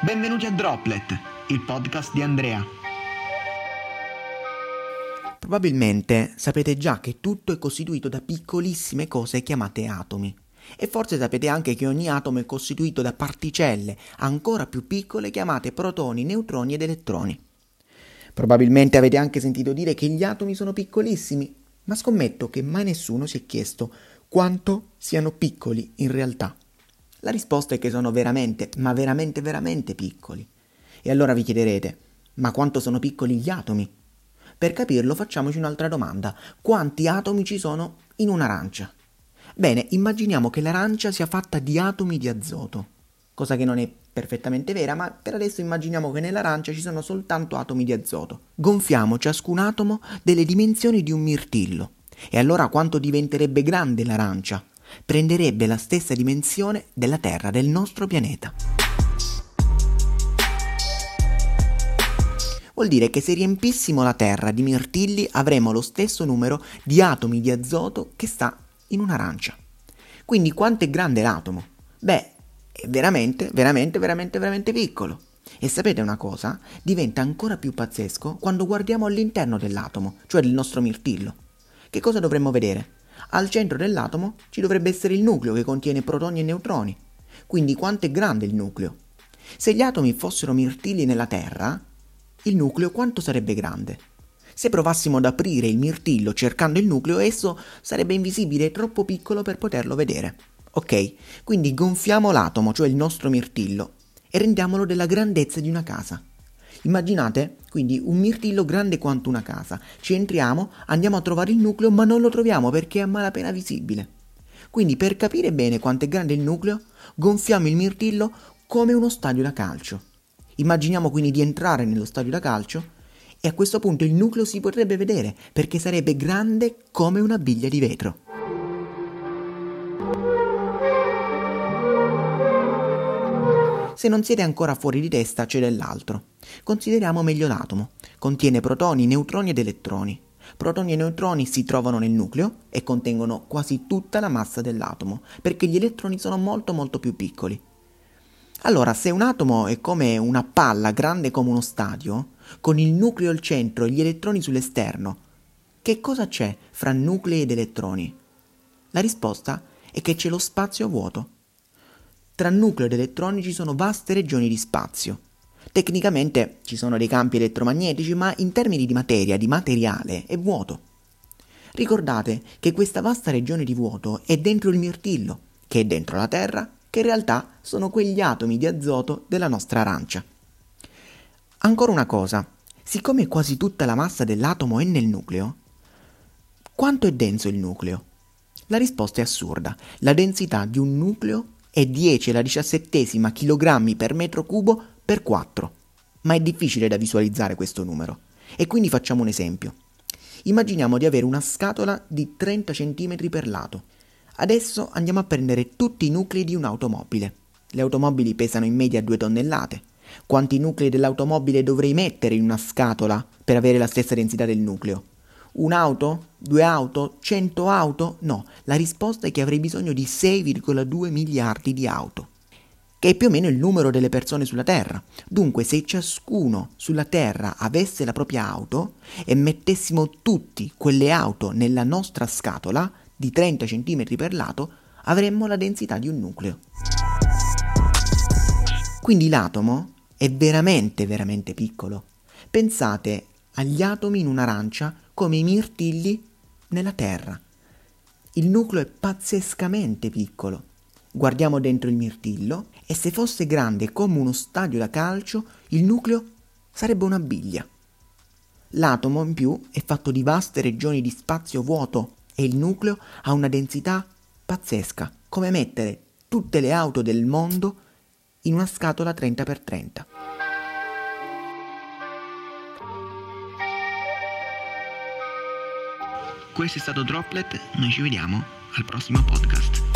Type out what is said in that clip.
Benvenuti a Droplet, il podcast di Andrea. Probabilmente sapete già che tutto è costituito da piccolissime cose chiamate atomi. E forse sapete anche che ogni atomo è costituito da particelle ancora più piccole chiamate protoni, neutroni ed elettroni. Probabilmente avete anche sentito dire che gli atomi sono piccolissimi, ma scommetto che mai nessuno si è chiesto quanto siano piccoli in realtà. La risposta è che sono veramente, ma veramente, veramente piccoli. E allora vi chiederete, ma quanto sono piccoli gli atomi? Per capirlo facciamoci un'altra domanda. Quanti atomi ci sono in un'arancia? Bene, immaginiamo che l'arancia sia fatta di atomi di azoto, cosa che non è perfettamente vera, ma per adesso immaginiamo che nell'arancia ci sono soltanto atomi di azoto. Gonfiamo ciascun atomo delle dimensioni di un mirtillo. E allora quanto diventerebbe grande l'arancia? Prenderebbe la stessa dimensione della Terra, del nostro pianeta. Vuol dire che se riempissimo la Terra di mirtilli avremo lo stesso numero di atomi di azoto che sta in un'arancia. Quindi quanto è grande l'atomo? Beh, è veramente, veramente, veramente, veramente piccolo. E sapete una cosa? Diventa ancora più pazzesco quando guardiamo all'interno dell'atomo, cioè del nostro mirtillo. Che cosa dovremmo vedere? Al centro dell'atomo ci dovrebbe essere il nucleo che contiene protoni e neutroni. Quindi quanto è grande il nucleo? Se gli atomi fossero mirtilli nella Terra, il nucleo quanto sarebbe grande? Se provassimo ad aprire il mirtillo cercando il nucleo, esso sarebbe invisibile e troppo piccolo per poterlo vedere. Ok, quindi gonfiamo l'atomo, cioè il nostro mirtillo, e rendiamolo della grandezza di una casa. Immaginate quindi un mirtillo grande quanto una casa. Ci entriamo, andiamo a trovare il nucleo, ma non lo troviamo perché è a malapena visibile. Quindi per capire bene quanto è grande il nucleo, gonfiamo il mirtillo come uno stadio da calcio. Immaginiamo quindi di entrare nello stadio da calcio e a questo punto il nucleo si potrebbe vedere perché sarebbe grande come una biglia di vetro. Se non siete ancora fuori di testa c'è dell'altro. Consideriamo meglio l'atomo. Contiene protoni, neutroni ed elettroni. Protoni e neutroni si trovano nel nucleo e contengono quasi tutta la massa dell'atomo, perché gli elettroni sono molto molto più piccoli. Allora, se un atomo è come una palla grande come uno stadio, con il nucleo al centro e gli elettroni sull'esterno, che cosa c'è fra nuclei ed elettroni? La risposta è che c'è lo spazio vuoto. Tra nucleo ed elettroni ci sono vaste regioni di spazio. Tecnicamente ci sono dei campi elettromagnetici, ma in termini di materia, di materiale, è vuoto. Ricordate che questa vasta regione di vuoto è dentro il mirtillo, che è dentro la Terra, che in realtà sono quegli atomi di azoto della nostra arancia. Ancora una cosa, siccome quasi tutta la massa dell'atomo è nel nucleo, quanto è denso il nucleo? La risposta è assurda. La densità di un nucleo è 10 alla diciassettesima kg per metro cubo per 4. Ma è difficile da visualizzare questo numero. E quindi facciamo un esempio. Immaginiamo di avere una scatola di 30 cm per lato. Adesso andiamo a prendere tutti i nuclei di un'automobile. Le automobili pesano in media 2 tonnellate. Quanti nuclei dell'automobile dovrei mettere in una scatola per avere la stessa densità del nucleo? Un'auto? Due auto? Cento auto? No, la risposta è che avrei bisogno di 6,2 miliardi di auto, che è più o meno il numero delle persone sulla Terra. Dunque, se ciascuno sulla Terra avesse la propria auto e mettessimo tutti quelle auto nella nostra scatola di 30 cm per lato, avremmo la densità di un nucleo. Quindi l'atomo è veramente, veramente piccolo. Pensate agli atomi in un'arancia come i mirtilli nella Terra. Il nucleo è pazzescamente piccolo. Guardiamo dentro il mirtillo e se fosse grande come uno stadio da calcio, il nucleo sarebbe una biglia. L'atomo in più è fatto di vaste regioni di spazio vuoto e il nucleo ha una densità pazzesca, come mettere tutte le auto del mondo in una scatola 30x30. Questo è stato Droplet, noi ci vediamo al prossimo podcast.